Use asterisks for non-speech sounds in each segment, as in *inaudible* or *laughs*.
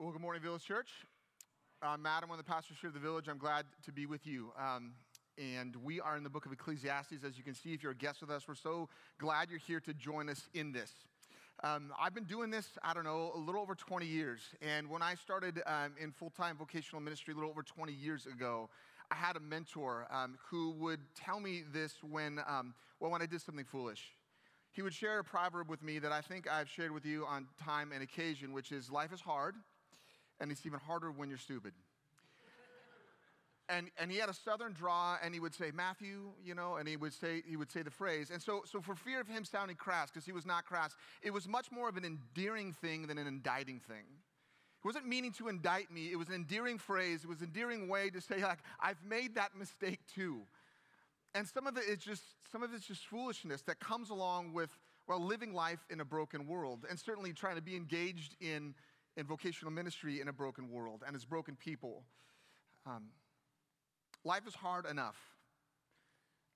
Well, good morning, Village Church. I'm Matt. I'm one of the pastors here at the Village. I'm glad to be with you. Um, and we are in the book of Ecclesiastes. As you can see, if you're a guest with us, we're so glad you're here to join us in this. Um, I've been doing this, I don't know, a little over 20 years. And when I started um, in full time vocational ministry a little over 20 years ago, I had a mentor um, who would tell me this when, um, well, when I did something foolish. He would share a proverb with me that I think I've shared with you on time and occasion, which is life is hard, and it's even harder when you're stupid. And, and he had a southern draw and he would say matthew you know and he would say he would say the phrase. And so so for fear of him sounding crass because he was not crass it was much more of an endearing thing than an indicting thing. He wasn't meaning to indict me. It was an endearing phrase. It was an endearing way to say like i've made that mistake too. And some of it is just some of it's just foolishness that comes along with well living life in a broken world and certainly trying to be engaged in in vocational ministry in a broken world and as broken people um, Life is hard enough.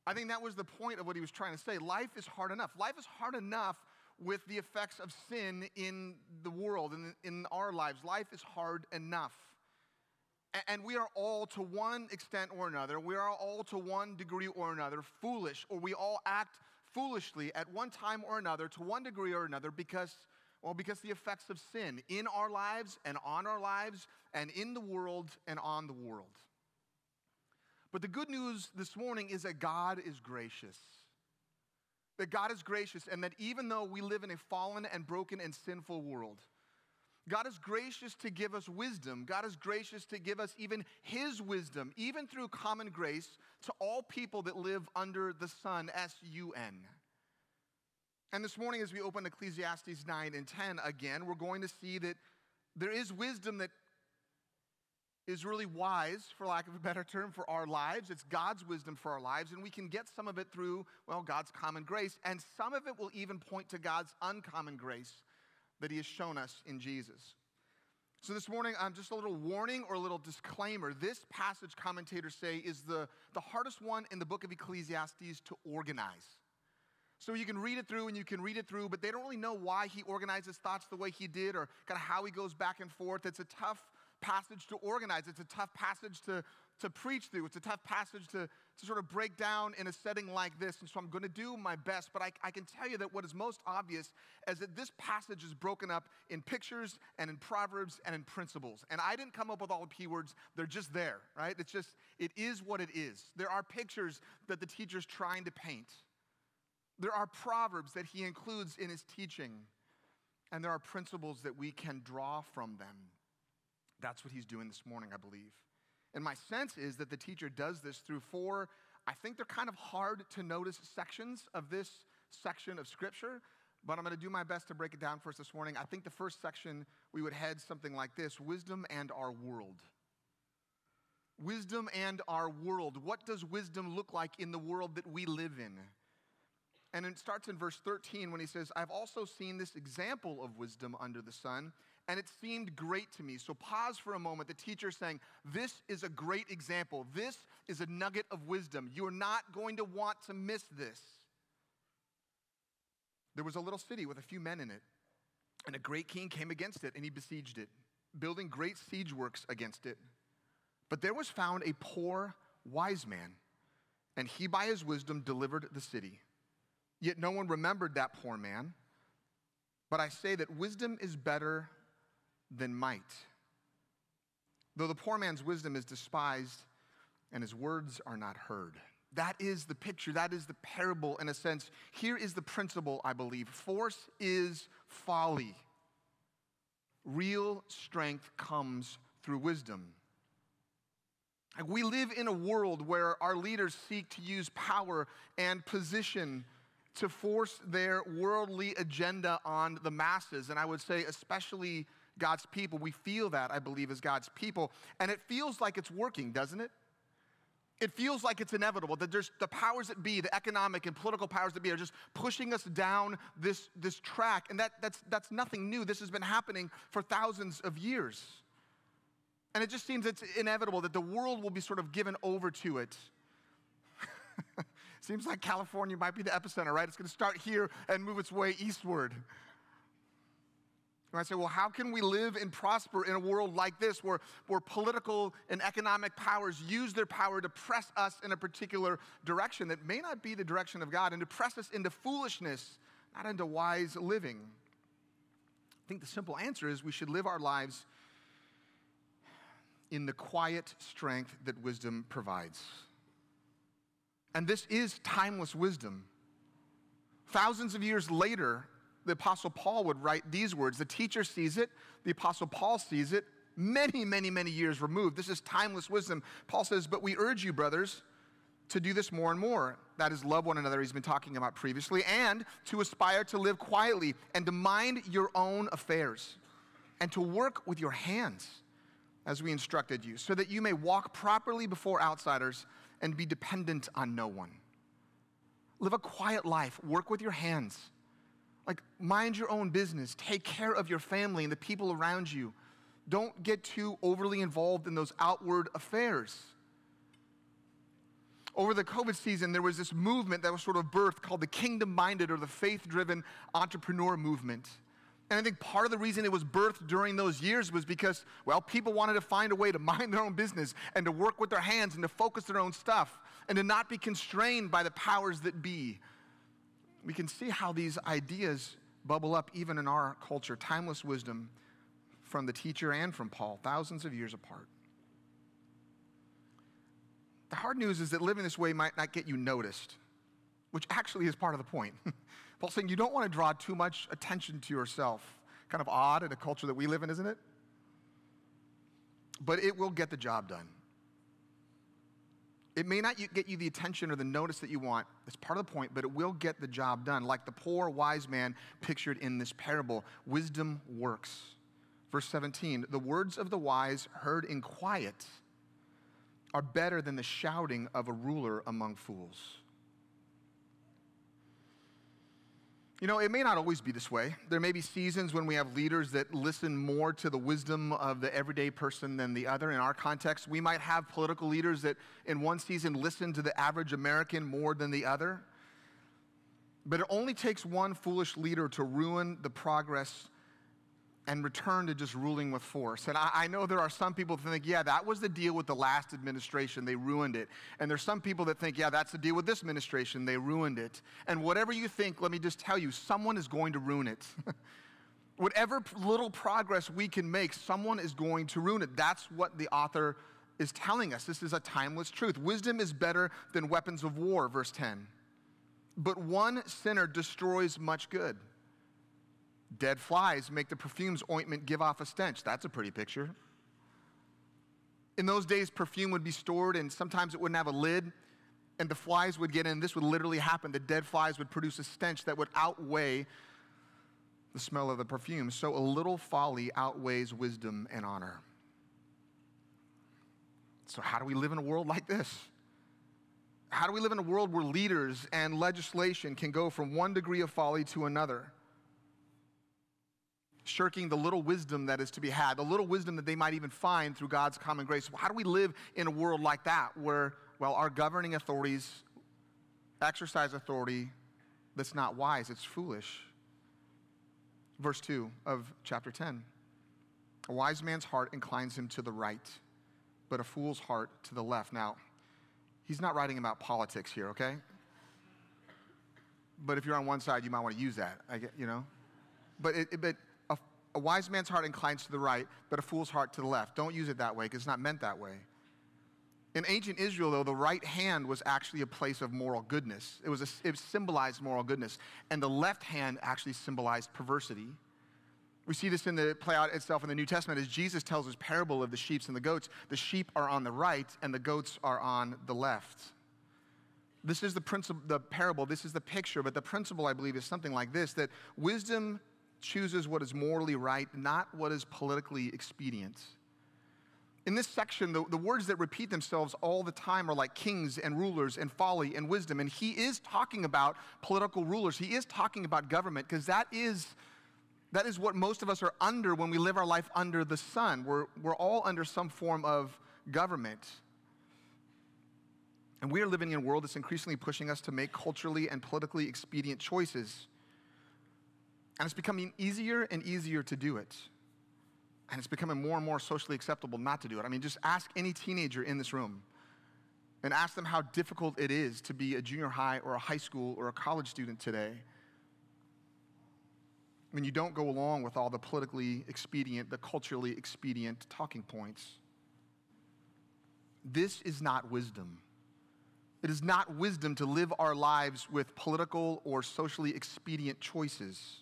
I think that was the point of what he was trying to say. Life is hard enough. Life is hard enough with the effects of sin in the world and in our lives. Life is hard enough. And we are all, to one extent or another, we are all, to one degree or another, foolish, or we all act foolishly at one time or another, to one degree or another, because, well, because the effects of sin in our lives and on our lives and in the world and on the world. But the good news this morning is that God is gracious. That God is gracious, and that even though we live in a fallen and broken and sinful world, God is gracious to give us wisdom. God is gracious to give us even His wisdom, even through common grace to all people that live under the sun, S U N. And this morning, as we open Ecclesiastes 9 and 10 again, we're going to see that there is wisdom that is really wise, for lack of a better term, for our lives. It's God's wisdom for our lives, and we can get some of it through, well, God's common grace, and some of it will even point to God's uncommon grace that He has shown us in Jesus. So this morning, um, just a little warning or a little disclaimer. This passage, commentators say, is the, the hardest one in the book of Ecclesiastes to organize. So you can read it through and you can read it through, but they don't really know why he organized his thoughts the way he did or kind of how he goes back and forth. It's a tough passage to organize. It's a tough passage to, to preach through. It's a tough passage to, to sort of break down in a setting like this. And so I'm going to do my best. But I, I can tell you that what is most obvious is that this passage is broken up in pictures and in proverbs and in principles. And I didn't come up with all the P words, they're just there, right? It's just, it is what it is. There are pictures that the teacher's trying to paint, there are proverbs that he includes in his teaching. And there are principles that we can draw from them. That's what he's doing this morning, I believe. And my sense is that the teacher does this through four, I think they're kind of hard to notice sections of this section of scripture, but I'm going to do my best to break it down for us this morning. I think the first section we would head something like this Wisdom and our world. Wisdom and our world. What does wisdom look like in the world that we live in? And it starts in verse 13 when he says, I've also seen this example of wisdom under the sun, and it seemed great to me. So pause for a moment. The teacher saying, This is a great example. This is a nugget of wisdom. You're not going to want to miss this. There was a little city with a few men in it, and a great king came against it, and he besieged it, building great siege works against it. But there was found a poor, wise man, and he by his wisdom delivered the city. Yet no one remembered that poor man. But I say that wisdom is better than might. Though the poor man's wisdom is despised and his words are not heard. That is the picture. That is the parable in a sense. Here is the principle, I believe force is folly. Real strength comes through wisdom. We live in a world where our leaders seek to use power and position to force their worldly agenda on the masses. And I would say, especially God's people. We feel that, I believe, as God's people. And it feels like it's working, doesn't it? It feels like it's inevitable that there's the powers that be, the economic and political powers that be, are just pushing us down this, this track. And that, that's, that's nothing new. This has been happening for thousands of years. And it just seems it's inevitable that the world will be sort of given over to it *laughs* Seems like California might be the epicenter, right? It's going to start here and move its way eastward. I say, well, how can we live and prosper in a world like this where, where political and economic powers use their power to press us in a particular direction that may not be the direction of God and to press us into foolishness, not into wise living? I think the simple answer is we should live our lives in the quiet strength that wisdom provides. And this is timeless wisdom. Thousands of years later, the Apostle Paul would write these words. The teacher sees it, the Apostle Paul sees it, many, many, many years removed. This is timeless wisdom. Paul says, But we urge you, brothers, to do this more and more. That is, love one another, he's been talking about previously, and to aspire to live quietly and to mind your own affairs and to work with your hands as we instructed you, so that you may walk properly before outsiders and be dependent on no one. Live a quiet life, work with your hands like, mind your own business. Take care of your family and the people around you. Don't get too overly involved in those outward affairs. Over the COVID season, there was this movement that was sort of birthed called the kingdom minded or the faith driven entrepreneur movement. And I think part of the reason it was birthed during those years was because, well, people wanted to find a way to *laughs* mind their own business and to work with their hands and to focus their own stuff and to not be constrained by the powers that be we can see how these ideas bubble up even in our culture. Timeless wisdom from the teacher and from Paul, thousands of years apart. The hard news is that living this way might not get you noticed, which actually is part of the point. *laughs* Paul's saying you don't want to draw too much attention to yourself. Kind of odd in a culture that we live in, isn't it? But it will get the job done. It may not get you the attention or the notice that you want. It's part of the point, but it will get the job done. Like the poor wise man pictured in this parable, wisdom works. Verse 17 the words of the wise heard in quiet are better than the shouting of a ruler among fools. You know, it may not always be this way. There may be seasons when we have leaders that listen more to the wisdom of the everyday person than the other. In our context, we might have political leaders that in one season listen to the average American more than the other. But it only takes one foolish leader to ruin the progress and return to just ruling with force. And I, I, know there are some people that think, yeah, that was the deal with the last administration, they ruined it. And there's some people that think, yeah, that's the deal with this administration, they ruined it. And whatever you think, let me just tell you, someone is going to ruin it. *laughs* Whatever little progress we can make, someone is going to ruin it. That's what the author is telling us. This is a timeless truth. Wisdom is better than weapons of war, verse 10. But one sinner destroys much good. Dead flies make the perfume's ointment give off a stench. That's a pretty picture. In those days, perfume would be stored, and sometimes it wouldn't have a lid, and the flies would get in. This would literally happen. The dead flies would produce a stench that would outweigh the smell of the perfume. So a little folly outweighs wisdom and honor. So, how do we live in a world like this? How do we live in a world where leaders and legislation can go from one degree of folly to another? Shirking the little wisdom that is to be had, the little wisdom that they might even find through God's common grace. How do we live in a world like that where, well, our governing authorities exercise authority that's not wise, it's foolish? Verse 2 of chapter 10 A wise man's heart inclines him to the right, but a fool's heart to the left. Now, he's not writing about politics here, okay? But if you're on one side, you might want to use that, I get, you know? But, it, but a wise man's heart inclines to the right, but a fool's heart to the left. Don't use it that way because it's not meant that way. In ancient Israel, though, the right hand was actually a place of moral goodness. It, was a, it symbolized moral goodness. And the left hand actually symbolized perversity. We see this in the play out itself in the New Testament as Jesus tells his parable of the sheep and the goats. The sheep are on the right and the goats are on the left. This is the principle, the parable, this is the picture, but the principle, I believe, is something like this that wisdom chooses what is morally right, not what is politically expedient. In this section, the, the words that repeat themselves all the time are like kings and rulers and folly and wisdom. And he is talking about political rulers. He is talking about government because that is, that is what most of us are under when we live our life under the sun. We're, we're all under some form of government. And we are living in a world that's increasingly pushing us to make culturally and politically expedient choices. And it's becoming easier and easier to do it. And it's becoming more and more socially acceptable not to do it. I mean, just ask any teenager in this room and ask them how difficult it is to be a junior high or a high school or a college student today when you don't go along with all the politically expedient, the culturally expedient talking points. This is not wisdom. It is not wisdom to live our lives with political or socially expedient choices.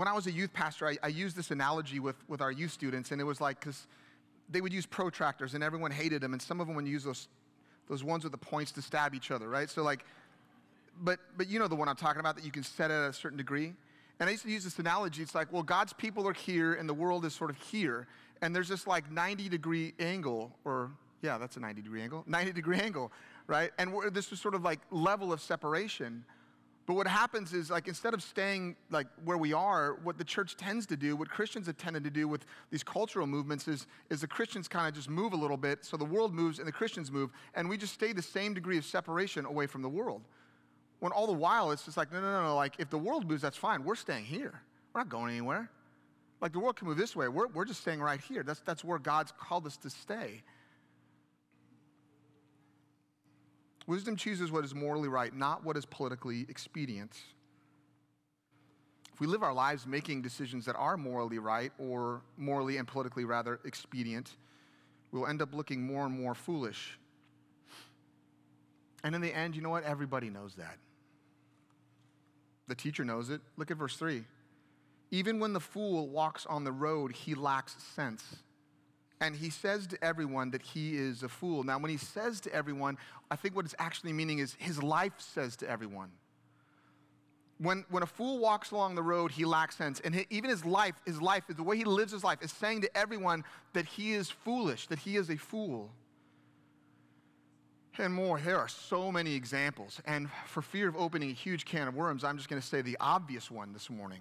When I was a youth pastor, I, I used this analogy with, with our youth students, and it was like, because they would use protractors, and everyone hated them, and some of them would use those, those ones with the points to stab each other, right? So, like, but, but you know the one I'm talking about that you can set at a certain degree. And I used to use this analogy. It's like, well, God's people are here and the world is sort of here. And there's this like 90 degree angle, or yeah, that's a 90 degree angle, 90 degree angle, right? And this is sort of like level of separation. But what happens is like instead of staying like where we are, what the church tends to do, what Christians have tended to do with these cultural movements is, is the Christians kind of just move a little bit, so the world moves and the Christians move, and we just stay the same degree of separation away from the world. When all the while it's just like, no, no, no, no, like if the world moves, that's fine. We're staying here. We're not going anywhere. Like the world can move this way. We're, we're just staying right here. That's, that's where God's called us to stay. Wisdom chooses what is morally right, not what is politically expedient. If we live our lives making decisions that are morally right or morally and politically rather expedient, we'll end up looking more and more foolish. And in the end, you know what? Everybody knows that. The teacher knows it. Look at verse 3. Even when the fool walks on the road, he lacks sense. And he says to everyone that he is a fool. Now, when he says to everyone, I think what it's actually meaning is his life says to everyone. When, when a fool walks along the road, he lacks sense. And he, even his life, his life, the way he lives his life, is saying to everyone that he is foolish, that he is a fool and more. There are so many examples. And for fear of opening a huge can of worms, I'm just going to say the obvious one this morning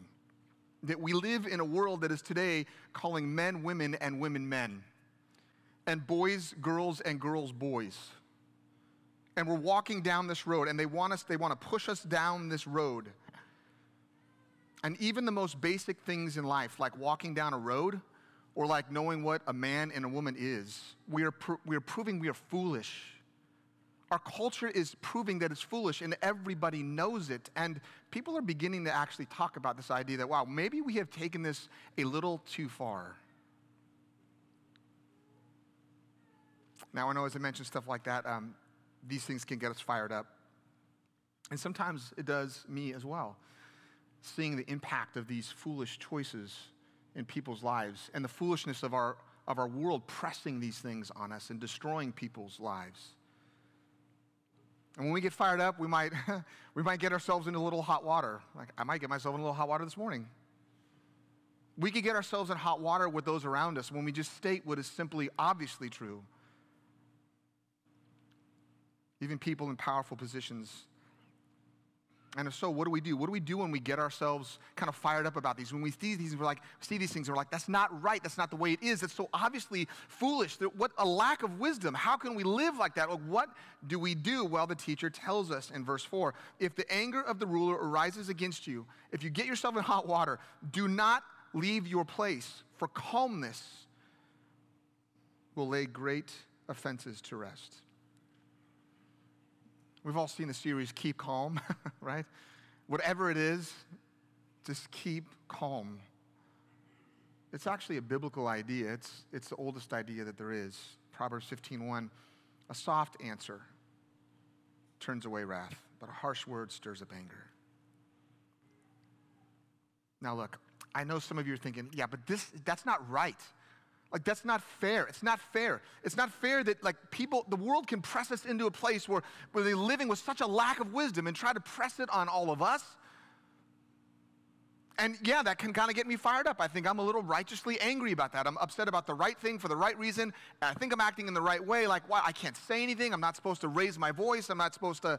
that we live in a world that is today calling men women and women men, and boys girls and girls boys. And we're walking down this road, and they want us, they want to push us down this road. And even the most basic things in life, like walking down a road or like knowing what a man and a woman is, we are, we are proving we are foolish our culture is proving that it's foolish and everybody knows it. And people are beginning to actually talk about this idea that, wow, maybe we have taken this a little too far. Now, I know as I mentioned stuff like that, um, these things can get us fired up. And sometimes it does me as well, seeing the impact of these foolish choices in people's lives and the foolishness of our, of our world pressing these things on us and destroying people's lives. And when we get fired up, we might, *laughs* we might get ourselves into a little hot water. Like, I might get myself in a little hot water this morning. We could get ourselves in hot water with those around us when we just state what is simply obviously true. Even people in powerful positions and if so, what do we do? What do we do when we get ourselves kind of fired up about these? When we see these, we're like, see these things, we're like, that's not right. That's not the way it is. It's so obviously foolish. What a lack of wisdom. How can we live like that? What do we do? Well, the teacher tells us in verse 4 if the anger of the ruler arises against you, if you get yourself in hot water, do not leave your place, for calmness will lay great offenses to rest. We've all seen the series Keep Calm, *laughs* right? Whatever it is, just keep calm. It's actually a biblical idea. It's, it's the oldest idea that there is. Proverbs 15:1. A soft answer turns away wrath, but a harsh word stirs up anger. Now look, I know some of you are thinking, yeah, but this that's not right. Like, that's not fair. It's not fair. It's not fair that, like, people, the world can press us into a place where, where they're living with such a lack of wisdom and try to press it on all of us. And yeah, that can kind of get me fired up. I think I'm a little righteously angry about that. I'm upset about the right thing for the right reason. I think I'm acting in the right way. Like, why? I can't say anything. I'm not supposed to raise my voice. I'm not supposed to.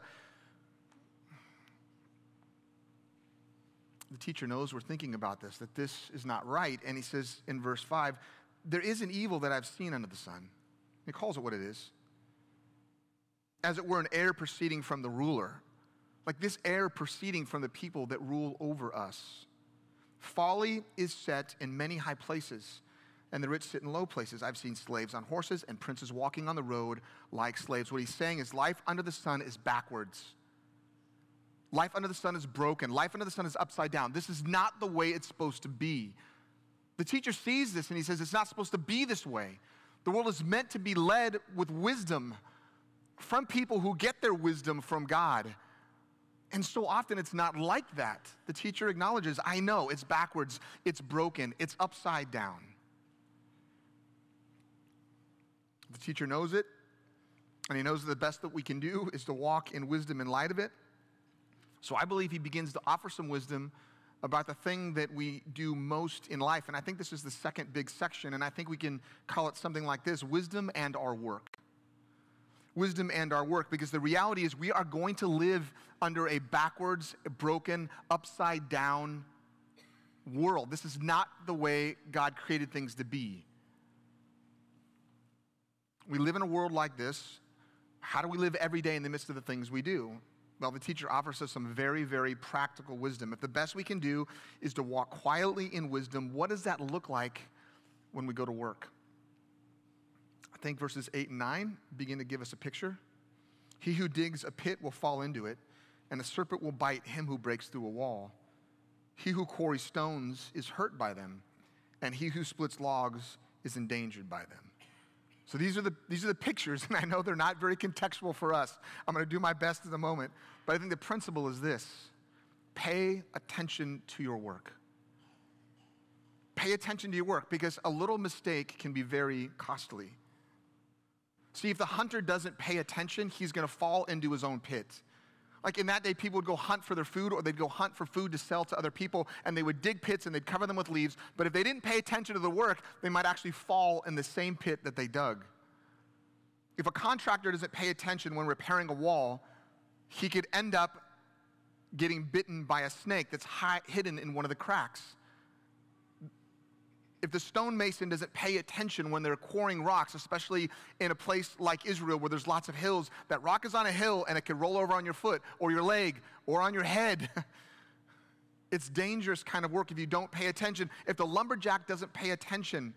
The teacher knows we're thinking about this, that this is not right. And he says in verse 5 there is an evil that I've seen under the sun. He calls it what it is. As it were, an heir proceeding from the ruler. like this air proceeding from the people that rule over us. Folly is set in many high places, and the rich sit in low places. I've seen slaves on horses and princes walking on the road like slaves. What he's saying is life under the sun is backwards. Life under the sun is broken. Life under the sun is upside down. This is not the way it's supposed to be. The teacher sees this and he says it's not supposed to be this way. The world is meant to be led with wisdom from people who get their wisdom from God. And so often it's not like that. The teacher acknowledges, I know, it's backwards, it's broken, it's upside down. The teacher knows it, and he knows that the best that we can do is to walk in wisdom in light of it. So I believe he begins to offer some wisdom about the thing that we do most in life. And I think this is the second big section, and I think we can call it something like this wisdom and our work. Wisdom and our work, because the reality is we are going to live under a backwards, broken, upside down world. This is not the way God created things to be. We live in a world like this. How do we live every day in the midst of the things we do? Well, the teacher offers us some very, very practical wisdom. If the best we can do is to walk quietly in wisdom, what does that look like when we go to work? I think verses 8 and 9 begin to give us a picture. He who digs a pit will fall into it, and a serpent will bite him who breaks through a wall. He who quarries stones is hurt by them, and he who splits logs is endangered by them. So these are the, these are the pictures, *laughs* and I know they're not very contextual for us. I'm going to do my best in the moment. But I think the principle is this pay attention to your work. Pay attention to your work because a little mistake can be very costly. See, if the hunter doesn't pay attention, he's going to fall into his own pit. Like in that day, people would go hunt for their food or they'd go hunt for food to sell to other people and they would dig pits and they'd cover them with leaves. But if they didn't pay attention to the work, they might actually fall in the same pit that they dug. If a contractor doesn't pay attention when repairing a wall, he could end up getting bitten by a snake that's hidden in one of the cracks. If the stonemason doesn't pay attention when they're quarrying rocks, especially in a place like Israel where there's lots of hills, that rock is on a hill and it can roll over on your foot or your leg or on your head. *laughs* it's dangerous kind of work if you don't pay attention. If the lumberjack doesn't pay attention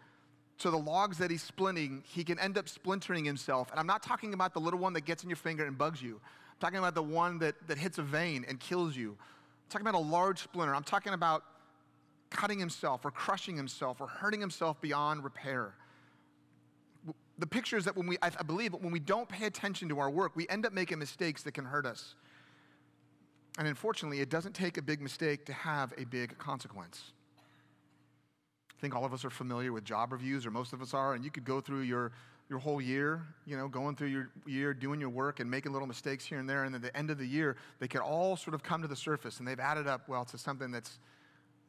to the logs that he's splinting, he can end up splintering himself. And I'm not talking about the little one that gets in your finger and bugs you. I'm talking about the one that, that hits a vein and kills you. I'm talking about a large splinter. I'm talking about cutting himself or crushing himself or hurting himself beyond repair. The picture is that when we, I believe, when we don't pay attention to our work, we end up making mistakes that can hurt us. And unfortunately, it doesn't take a big mistake to have a big consequence. I think all of us are familiar with job reviews, or most of us are, and you could go through your, your whole year, you know, going through your year, doing your work, and making little mistakes here and there, and at the end of the year, they could all sort of come to the surface, and they've added up, well, to something that's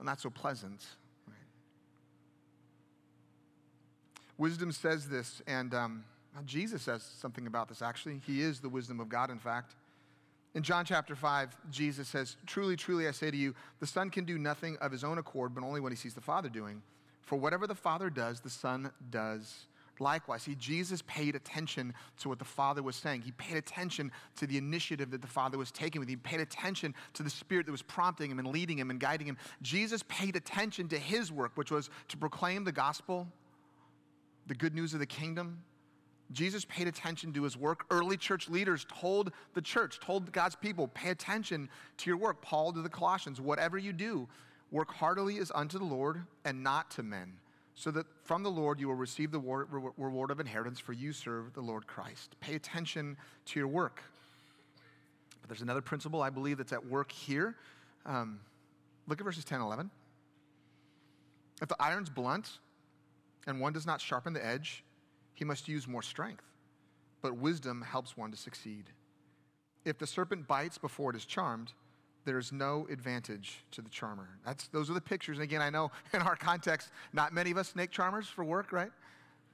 not so pleasant. Right? Wisdom says this, and um, Jesus says something about this, actually. He is the wisdom of God, in fact. In John chapter 5, Jesus says, Truly, truly, I say to you, the Son can do nothing of his own accord, but only what he sees the Father doing. For whatever the Father does, the Son does likewise. See, Jesus paid attention to what the Father was saying. He paid attention to the initiative that the Father was taking with him. He paid attention to the Spirit that was prompting him and leading him and guiding him. Jesus paid attention to his work, which was to proclaim the gospel, the good news of the kingdom. Jesus paid attention to his work. Early church leaders told the church, told God's people, pay attention to your work. Paul to the Colossians, whatever you do, work heartily as unto the Lord and not to men so that from the Lord you will receive the reward of inheritance, for you serve the Lord Christ. Pay attention to your work. But there's another principle I believe that's at work here. Um, look at verses 10 and 11. If the iron's blunt and one does not sharpen the edge, he must use more strength. But wisdom helps one to succeed. If the serpent bites before it is charmed, there's no advantage to the charmer. That's, those are the pictures. And again, I know in our context, not many of us snake charmers for work, right?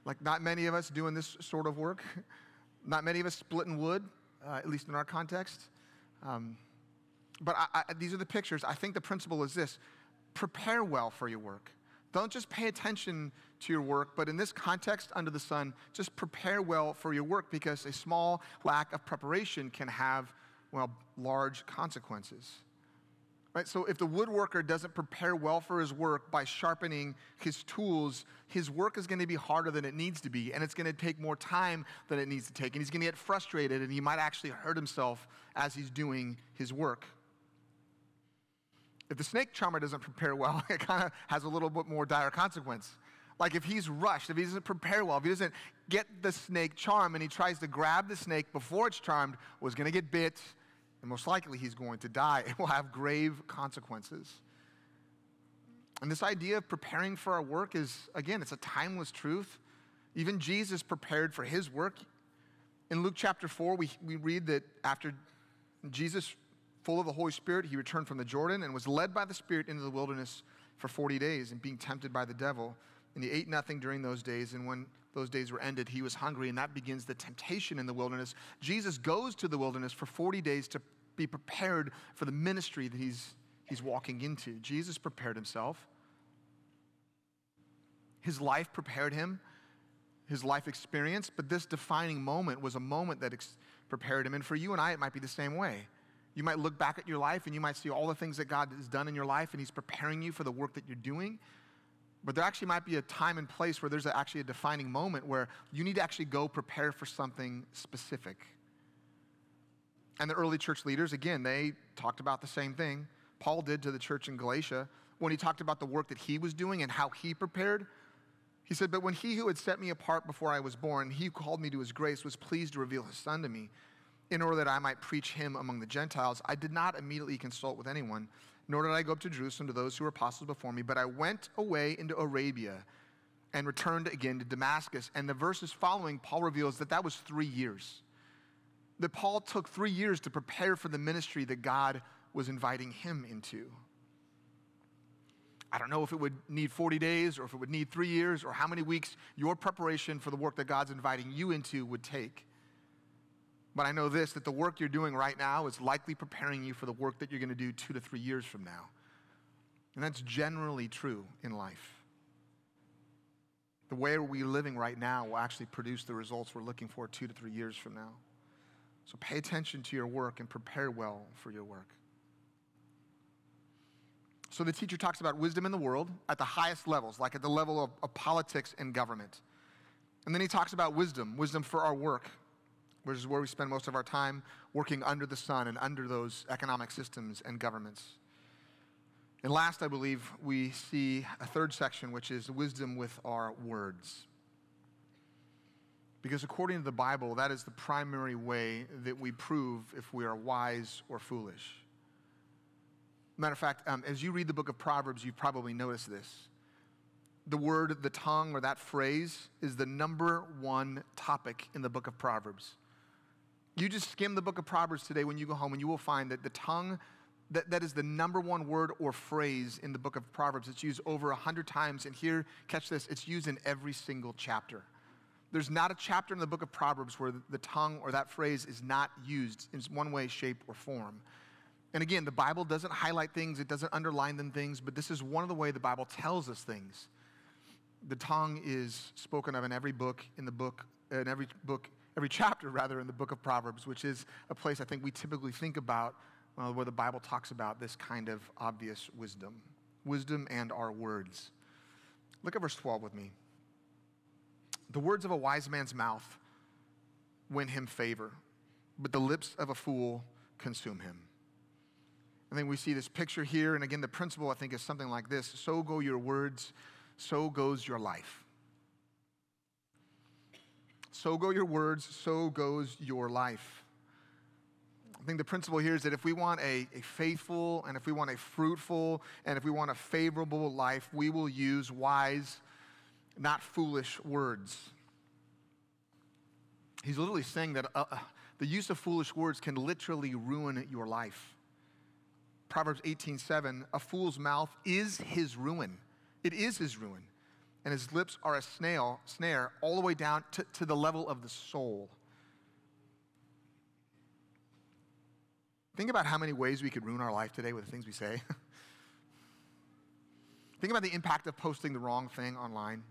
Like, not many of us doing this sort of work. *laughs* Not many of us splitting wood, uh, at least in our context. Um, but I, I, these are the pictures. I think the principle is this prepare well for your work. Don't just pay attention to your work, but in this context under the sun, just prepare well for your work because a small lack of preparation can have well, large consequences. Right? So if the woodworker doesn't prepare well for his work by sharpening his tools, his work is going to be harder than it needs to be, and it's going to take more time than it needs to take, and he's going to get frustrated, and he might actually hurt himself as he's doing his work. If the snake charmer doesn't prepare well, *laughs* it kind of has a little bit more dire consequence. Like if he's rushed, if he doesn't prepare well, if he doesn't get the snake charmed and he tries to grab the snake before it's charmed, was going to get bit, and most likely he's going to die. *laughs* It will have grave consequences. And this idea of preparing for our work is, again, it's a timeless truth. Even Jesus prepared for his work. In Luke chapter 4, we, we read that after Jesus, full of the Holy Spirit, he returned from the Jordan and was led by the Spirit into the wilderness for 40 days and being tempted by the devil. And he ate nothing during those days. And when those days were ended, he was hungry, and that begins the temptation in the wilderness. Jesus goes to the wilderness for 40 days to be prepared for the ministry that he's, he's walking into. Jesus prepared himself. His life prepared him, his life experience, but this defining moment was a moment that ex- prepared him. And for you and I, it might be the same way. You might look back at your life and you might see all the things that God has done in your life, and He's preparing you for the work that you're doing. But there actually might be a time and place where there's actually a defining moment where you need to actually go prepare for something specific. And the early church leaders, again, they talked about the same thing. Paul did to the church in Galatia when he talked about the work that he was doing and how he prepared. He said, But when he who had set me apart before I was born, he who called me to his grace, was pleased to reveal his son to me, in order that I might preach him among the Gentiles, I did not immediately consult with anyone nor did I go up to Jerusalem to those who were apostles before me, but I went away into Arabia and returned again to Damascus. And the verses following, Paul reveals that that was three years. That Paul took three years to prepare for the ministry that God was inviting him into. I don't know if it would need 40 days or if it would need three years or how many weeks your preparation for the work that God's inviting you into would take. But I know this that the work you're doing right now is likely preparing you for the work that you're going to do two to three years from now. And that's generally true in life. The way we're living right now will actually produce the results we're looking for two to three years from now. So pay attention to your work and prepare well for your work. So the teacher talks about wisdom in the world at the highest levels, like at the level of, of politics and government. And then he talks about wisdom, wisdom for our work, which is where we spend most of our time working under the sun and under those economic systems and governments. And last, I believe, we see a third section, which is wisdom with our words. Because according to the Bible, that is the primary way that we prove if we are wise or foolish. Matter of fact, um, as you read the book of Proverbs, you've probably noticed this. The word, the tongue, or that phrase is the number one topic in the book of Proverbs. You just skim the book of Proverbs today when you go home, and you will find that the tongue, that, that is the number one word or phrase in the book of Proverbs. It's used over a hundred times. And here, catch this, it's used in every single chapter. There's not a chapter in the book of Proverbs where the tongue or that phrase is not used in one way, shape, or form. And again, the Bible doesn't highlight things, it doesn't underline them things, but this is one of the way the Bible tells us things. The tongue is spoken of in every book, in the book, in every book every chapter, rather, in the book of Proverbs, which is a place I think we typically think about where the Bible talks about this kind of obvious wisdom wisdom and our words. Look at verse 12 with me. The words of a wise man's mouth win him favor, but the lips of a fool consume him. I think we see this picture here, and again, the principle I think is something like this so go your words, so goes your life. So go your words, so goes your life. I think the principle here is that if we want a, a, faithful and if we want a fruitful and if we want a favorable life, we will use wise, not foolish words. He's literally saying that uh, uh the use of foolish words can literally ruin your life. Proverbs 18:7, a fool's mouth is his ruin. It is his ruin and his lips are a snail, snare all the way down to, to the level of the soul. Think about how many ways we could ruin our life today with the things we say. *laughs* Think about the impact of posting the wrong thing online.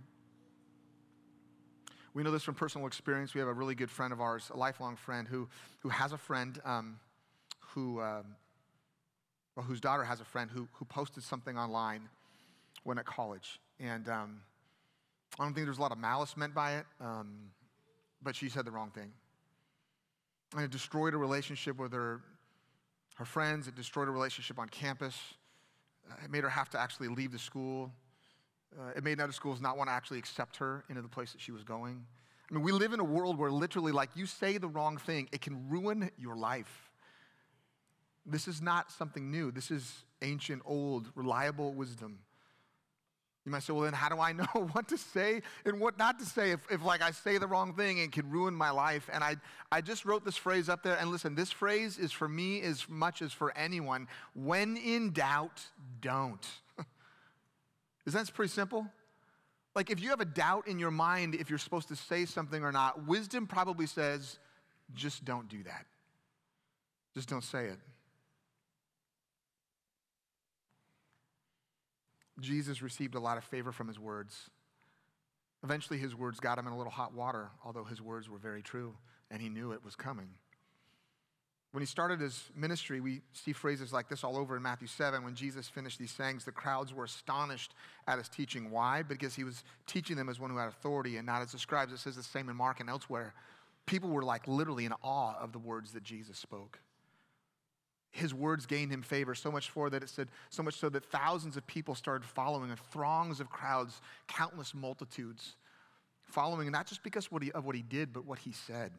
We know this from personal experience. We have a really good friend of ours, a lifelong friend, who, who has a friend um, who, um, well, whose daughter has a friend who, who posted something online when at college. And um, I don't think there's a lot of malice meant by it, um, but she said the wrong thing. And it destroyed a relationship with her, her friends, it destroyed a relationship on campus. Uh, it made her have to actually leave the school. Uh, it made other schools not want to actually accept her into the place that she was going. I mean, we live in a world where literally, like, you say the wrong thing, it can ruin your life. This is not something new. This is ancient, old, reliable wisdom. You might say, well, then how do I know *laughs* what to say and what not to say if, if like, I say the wrong thing and can ruin my life? And I, I just wrote this phrase up there. And listen, this phrase is for me as much as for anyone. When in doubt, don't. *laughs* is that pretty simple? Like, if you have a doubt in your mind if you're supposed to say something or not, wisdom probably says, just don't do that. Just don't say it. Jesus received a lot of favor from his words. Eventually, his words got him in a little hot water, although his words were very true, and he knew it was coming. When he started his ministry, we see phrases like this all over in Matthew 7. When Jesus finished these sayings, the crowds were astonished at his teaching. Why? Because he was teaching them as one who had authority and not as the scribes. It says the same in Mark and elsewhere. People were like literally in awe of the words that Jesus spoke his words gained him favor so much for that it said so much so that thousands of people started following and throngs of crowds countless multitudes following not just because what he, of what he did but what he said.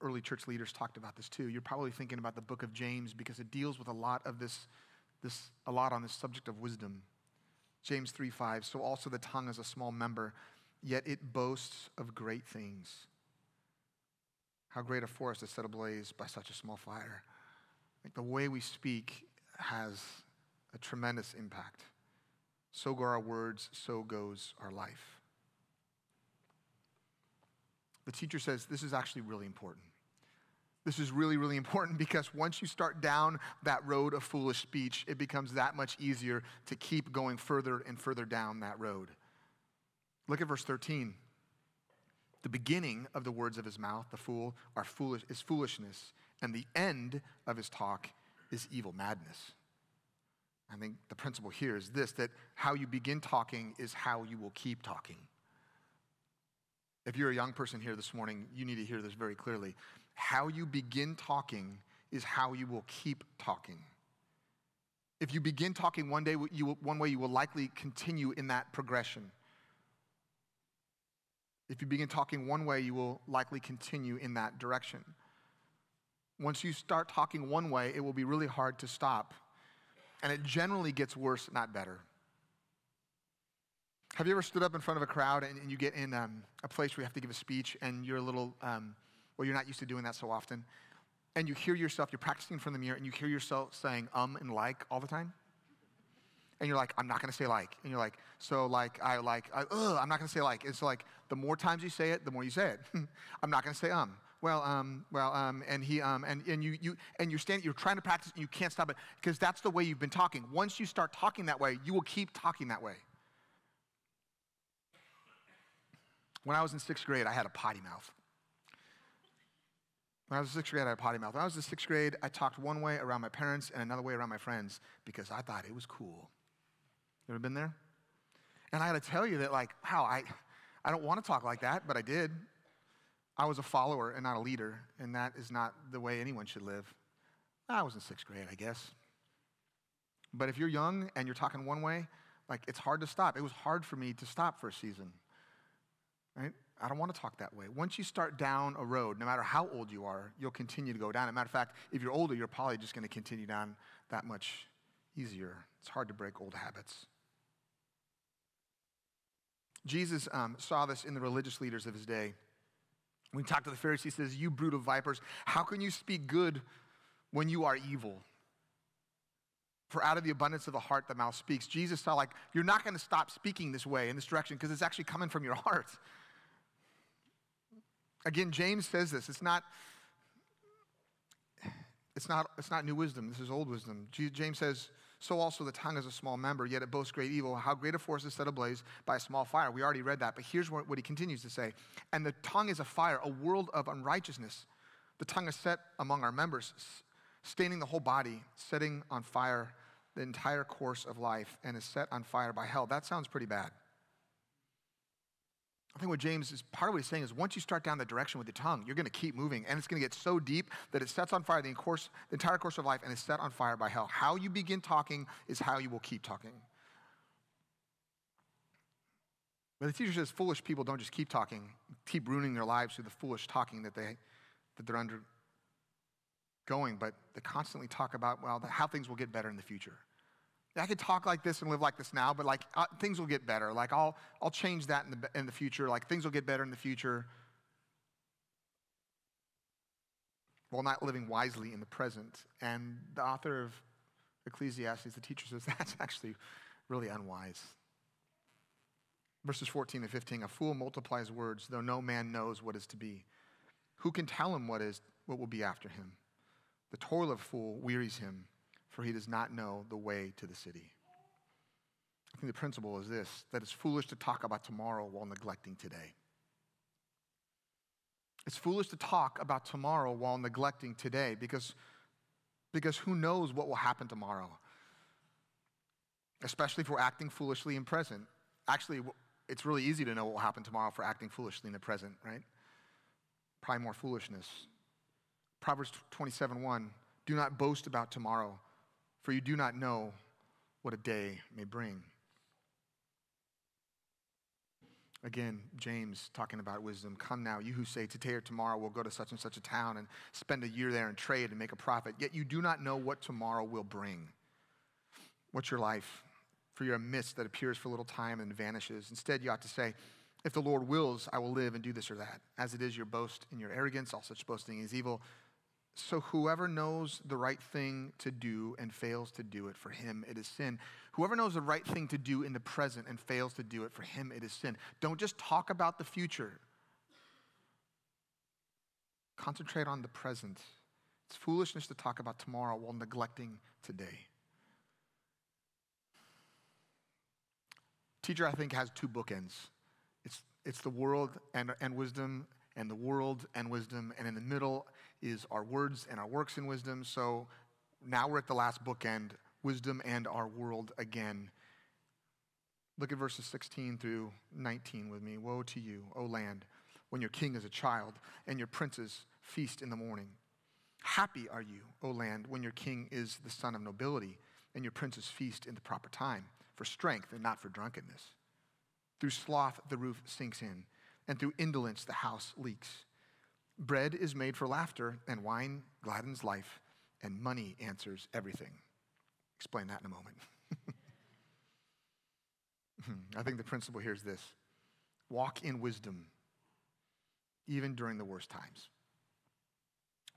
Early church leaders talked about this too. You're probably thinking about the book of james because it deals with a lot of this this a lot on this subject of wisdom. James 3 5 so also the tongue is a small member yet it boasts of great things how great a forest is set ablaze by such a small fire. Like the way we speak has a tremendous impact. So go our words, so goes our life. The teacher says this is actually really important. This is really, really important *laughs* because once you start down that road of foolish speech, it becomes that much easier to keep going further and further down that road. Look at verse 13. The beginning of the words of his mouth, the fool, are foolish, is foolishness, and the end of his talk is evil madness. I think the principle here is this that how you begin talking is how you will keep talking. If you're a young person here this morning, you need to hear this very clearly. How you begin talking is how you will keep talking. If you begin talking one day, you will, one way, you will likely continue in that progression. If you begin talking one way, you will likely continue in that direction. Once you start talking one way, it will be really hard to stop. And it generally gets worse, not better. Have you ever stood up in front of a crowd and, and you get in um, a place where you have to give a speech and you're a little, um, well, you're not used to doing that so often, and you hear yourself, you're practicing in front of the mirror, and you hear yourself saying um and like all the time? And you're like, I'm not gonna say like. And you're like, so like, I like, I, ugh, I'm not gonna say like. It's like, the more times you say it, the more you say it. *laughs* I'm not gonna say um. Well, um, well, um, and he, um, and, and you, you, and you're standing, you're trying to practice, and you can't stop it because that's the way you've been talking. Once you start talking that way, you will keep talking that way. When I was in sixth grade, I had a potty mouth. When I was in sixth grade, I had a potty mouth. When I was in sixth grade, I talked one way around my parents and another way around my friends because I thought it was cool. You ever been there? And I got to tell you that, like, wow, I, I don't want to talk like that, but I did. I was a follower and not a leader, and that is not the way anyone should live. I was in sixth grade, I guess. But if you're young and you're talking one way, like, it's hard to stop. It was hard for me to stop for a season, right? I don't want to talk that way. Once you start down a road, no matter how old you are, you'll continue to go down. As a matter of fact, if you're older, you're probably just going to continue down that much easier. It's hard to break old habits. Jesus um, saw this in the religious leaders of his day. When he talked to the Pharisees, he says, You brood of vipers, how can you speak good when you are evil? For out of the abundance of the heart, the mouth speaks. Jesus saw, like, you're not going to stop speaking this way, in this direction, because it's actually coming from your heart. Again, James says this. It's not, it's not, it's not new wisdom. This is old wisdom. James says, so also the tongue is a small member, yet it boasts great evil. How great a force is set ablaze by a small fire. We already read that, but here's what, what he continues to say. And the tongue is a fire, a world of unrighteousness. The tongue is set among our members, staining the whole body, setting on fire the entire course of life, and is set on fire by hell. That sounds pretty bad. I think what James is part of what he's saying is once you start down the direction with the tongue, you're going to keep moving, and it's going to get so deep that it sets on fire the, course, the entire course of life and is set on fire by hell. How you begin talking is how you will keep talking. But the teacher says foolish people don't just keep talking, keep ruining their lives through the foolish talking that, they, that they're undergoing, but they constantly talk about, well, how things will get better in the future. I could talk like this and live like this now, but like uh, things will get better. Like I'll, I'll change that in the, in the future. Like things will get better in the future. While not living wisely in the present. And the author of Ecclesiastes, the teacher says *laughs* that's actually really unwise. Verses 14 and 15 A fool multiplies words, though no man knows what is to be. Who can tell him what, is, what will be after him? The toil of fool wearies him for he does not know the way to the city. I think the principle is this that it's foolish to talk about tomorrow while neglecting today. It's foolish to talk about tomorrow while neglecting today because, because who knows what will happen tomorrow? Especially if we're acting foolishly in present. Actually, it's really easy to know what will happen tomorrow for acting foolishly in the present, right? Probably more foolishness. Proverbs 27 1 Do not boast about tomorrow, for you do not know what a day may bring. Again, James talking about wisdom. Come now, you who say, Today or tomorrow we'll go to such and such a town and spend a year there and trade and make a profit, yet you do not know what tomorrow will bring. What's your life? For you're a mist that appears for a little time and vanishes. Instead, you ought to say, If the Lord wills, I will live and do this or that. As it is your boast in your arrogance, all such boasting is evil. So whoever knows the right thing to do and fails to do it, for him it is sin. Whoever knows the right thing to do in the present and fails to do it, for him it is sin. Don't just talk about the future. Concentrate on the present. It's foolishness to talk about tomorrow while neglecting today. Teacher, I think, has two bookends. It's, it's the world and, and wisdom, and the world and wisdom, and in the middle is our words and our works in wisdom. So now we're at the last bookend wisdom and our world again. Look at verses 16 through 19 with me. Woe to you, O land, when your king is a child and your princes feast in the morning. Happy are you, O land, when your king is the son of nobility and your princes feast in the proper time, for strength and not for drunkenness. Through sloth the roof sinks in, and through indolence the house leaks. Bread is made for laughter, and wine gladdens life, and money answers everything. Explain that in a moment. *laughs* I think the principle here is this walk in wisdom, even during the worst times.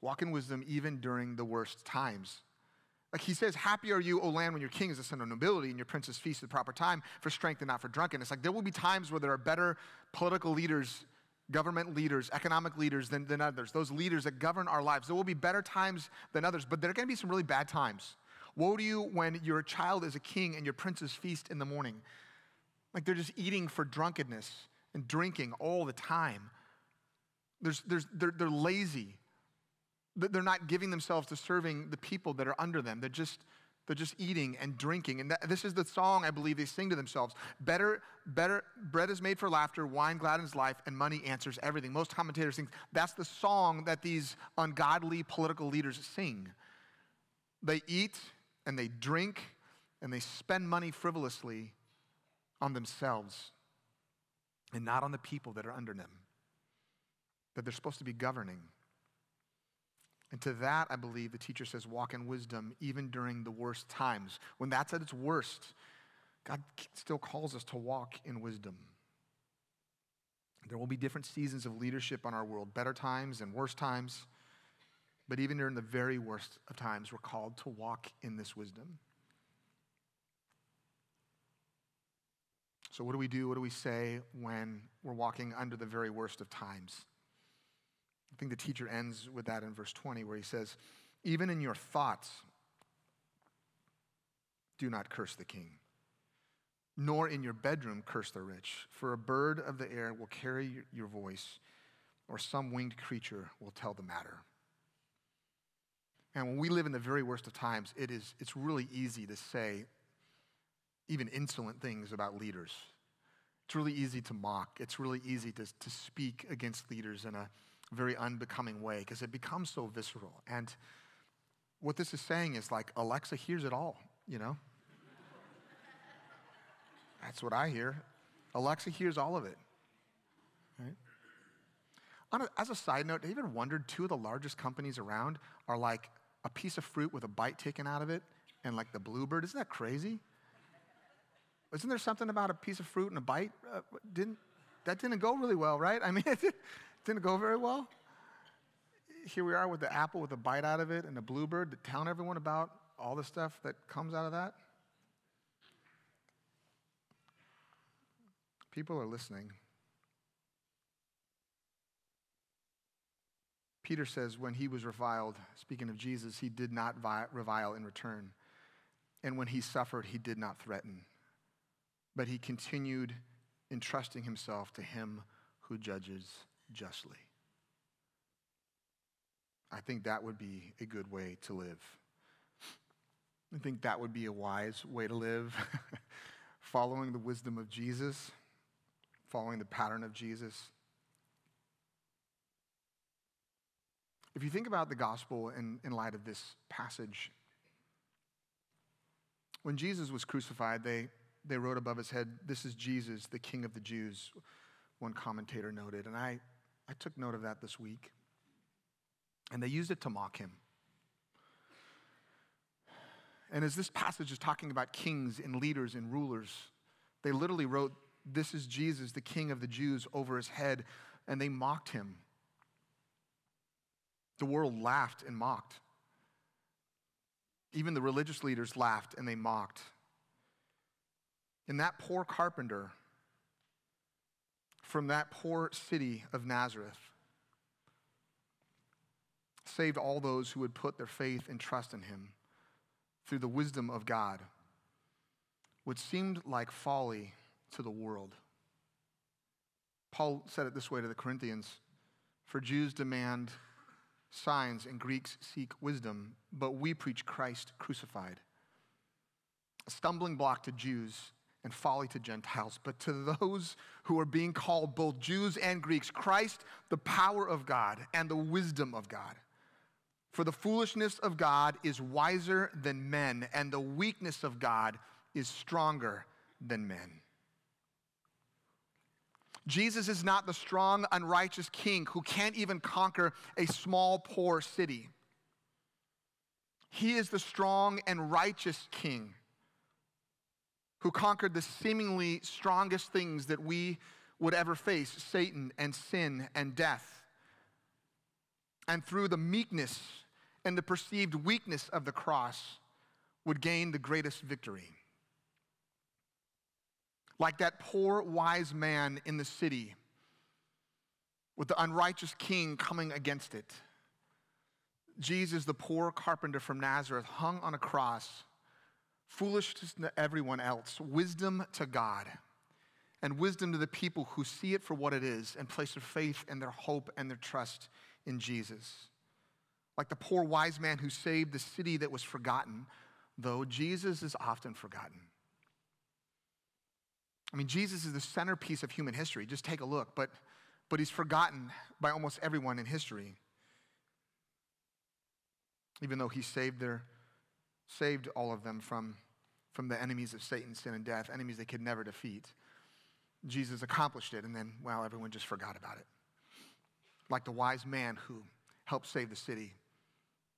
Walk in wisdom, even during the worst times. Like he says, Happy are you, O land, when your king is a son of nobility and your princes feast at the proper time for strength and not for drunkenness. Like there will be times where there are better political leaders government leaders, economic leaders than, than others, those leaders that govern our lives. There will be better times than others, but there are going to be some really bad times. Woe to you when your child is a king and your princes feast in the morning. Like they're just eating for drunkenness and drinking all the time. There's, there's, they're, they're lazy. They're not giving themselves to serving the people that are under them. They're just they're just eating and drinking. And that, this is the song I believe they sing to themselves. Better, better, bread is made for laughter, wine gladdens life, and money answers everything. Most commentators think that's the song that these ungodly political leaders sing. They eat and they drink and they spend money frivolously on themselves and not on the people that are under them, that they're supposed to be governing. And to that, I believe the teacher says, walk in wisdom even during the worst times. When that's at its worst, God still calls us to walk in wisdom. There will be different seasons of leadership on our world, better times and worse times. But even during the very worst of times, we're called to walk in this wisdom. So, what do we do? What do we say when we're walking under the very worst of times? I think the teacher ends with that in verse 20, where he says, Even in your thoughts, do not curse the king, nor in your bedroom curse the rich, for a bird of the air will carry your voice, or some winged creature will tell the matter. And when we live in the very worst of times, it is, it's really easy to say even insolent things about leaders. It's really easy to mock. It's really easy to, to speak against leaders in a very unbecoming way because it becomes so visceral. And what this is saying is like, Alexa hears it all, you know? That's what I hear. Alexa hears all of it. Right? A, as a side note, have you ever wondered two of the largest companies around are like a piece of fruit with a bite taken out of it and like the bluebird? Isn't that crazy? Isn't there something about a piece of fruit and a bite? Uh, didn't, that didn't go really well, right? I mean, *laughs* didn't go very well. Here we are with the apple with a bite out of it and the bluebird, to tell everyone about all the stuff that comes out of that. People are listening. Peter says when he was reviled, speaking of Jesus, he did not revile in return. And when he suffered, he did not threaten, but he continued entrusting himself to him who judges justly. I think that would be a good way to live. I think that would be a wise way to live, *laughs* following the wisdom of Jesus following the pattern of Jesus. If you think about the gospel in, in light of this passage, when Jesus was crucified, they, they wrote above his head, This is Jesus, the King of the Jews, one commentator noted. And I, I took note of that this week. And they used it to mock him. And as this passage is talking about kings and leaders and rulers, they literally wrote this is Jesus, the King of the Jews, over his head, and they mocked him. The world laughed and mocked. Even the religious leaders laughed and they mocked. And that poor carpenter from that poor city of Nazareth saved all those who would put their faith and trust in him through the wisdom of God, which seemed like folly to the world. Paul said it this way to the Corinthians For Jews demand signs and Greeks seek wisdom, but we preach Christ crucified. A stumbling block to Jews and folly to Gentiles, but to those who are being called both Jews and Greeks, Christ, the power of God and the wisdom of God. For the foolishness of God is wiser than men, and the weakness of God is stronger than men. Jesus is not the strong, unrighteous king who can't even conquer a small, poor city. He is the strong and righteous king who conquered the seemingly strongest things that we would ever face Satan and sin and death. And through the meekness and the perceived weakness of the cross, would gain the greatest victory like that poor wise man in the city with the unrighteous king coming against it. Jesus, the poor carpenter from Nazareth, hung on a cross, foolishness to everyone else, wisdom to God, and wisdom to the people who see it for what it is and place their faith and their hope and their trust in Jesus. Like the poor wise man who saved the city that was forgotten, though Jesus is often forgotten. I mean, Jesus is the centerpiece of human history. Just take a look. But, but he's forgotten by almost everyone in history. Even though he saved, their, saved all of them from, from the enemies of Satan, sin, and death, enemies they could never defeat. Jesus accomplished it, and then, well, everyone just forgot about it. Like the wise man who helped save the city,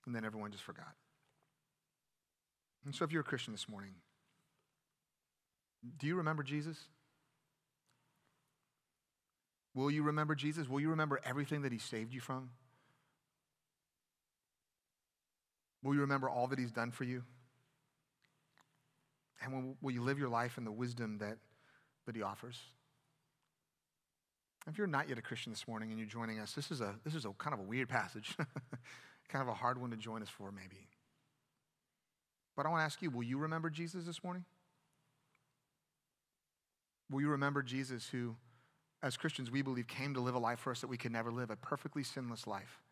and then everyone just forgot. And so, if you're a Christian this morning, do you remember Jesus? Will you remember Jesus? Will you remember everything that he saved you from? Will you remember all that he's done for you? And will you live your life in the wisdom that, that he offers? If you're not yet a Christian this morning and you're joining us, this is a, this is a kind of a weird passage, *laughs* kind of a hard one to join us for, maybe. But I want to ask you will you remember Jesus this morning? Will you remember Jesus, who, as Christians, we believe came to live a life for us that we could never live, a perfectly sinless life?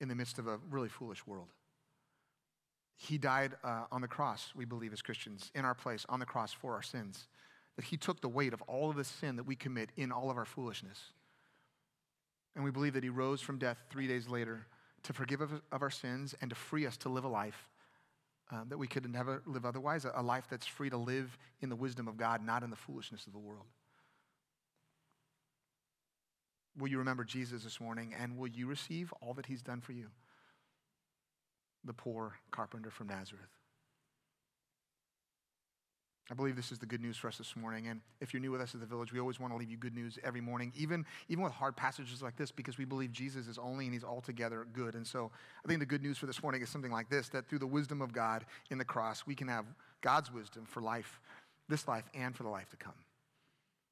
In the midst of a really foolish world. He died uh, on the cross, we believe as Christians, in our place, on the cross for our sins. That He took the weight of all of the sin that we commit in all of our foolishness. And we believe that He rose from death three days later to forgive of, of our sins and to free us to live a life um, that we could never live otherwise, a, a life that's free to live in the wisdom of God, not in the foolishness of the world. Will you remember Jesus this morning and will you receive all that He's done for you? the poor carpenter from Nazareth. I believe this is the good news for us this morning. And if you're new with us at the village, we always want to leave you good news every morning, even, even with hard passages like this, because we believe Jesus is only and he's altogether good. And so I think the good news for this morning is something like this that through the wisdom of God in the cross, we can have God's wisdom for life, this life, and for the life to come.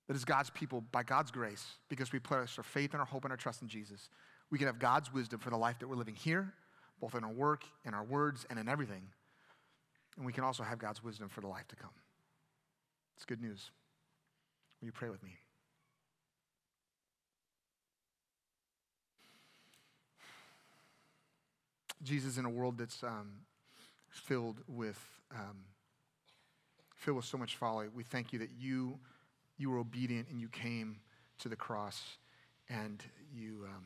That as God's people, by God's grace, because we place our faith and our hope and our trust in Jesus, we can have God's wisdom for the life that we're living here both in our work, in our words, and in everything. And we can also have God's wisdom for the life to come. It's good news. Will you pray with me? Jesus, in a world that's um, filled with um, filled with so much folly, we thank you that you you were obedient and you came to the cross and you. Um,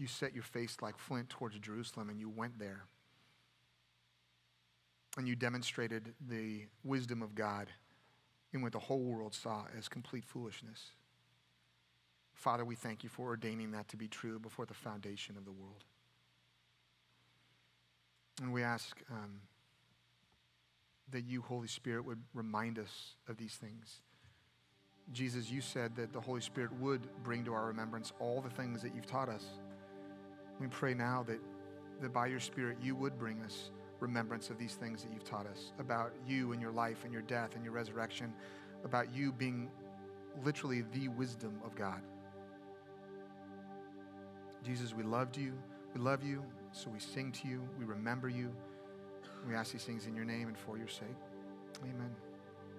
you set your face like flint towards Jerusalem and you went there. And you demonstrated the wisdom of God in what the whole world saw as complete foolishness. Father, we thank you for ordaining that to be true before the foundation of the world. And we ask um, that you, Holy Spirit, would remind us of these things. Jesus, you said that the Holy Spirit would bring to our remembrance all the things that you've taught us. We pray now that, that by your Spirit you would bring us remembrance of these things that you've taught us about you and your life and your death and your resurrection, about you being literally the wisdom of God. Jesus, we loved you. We love you, so we sing to you. We remember you. We ask these things in your name and for your sake. Amen.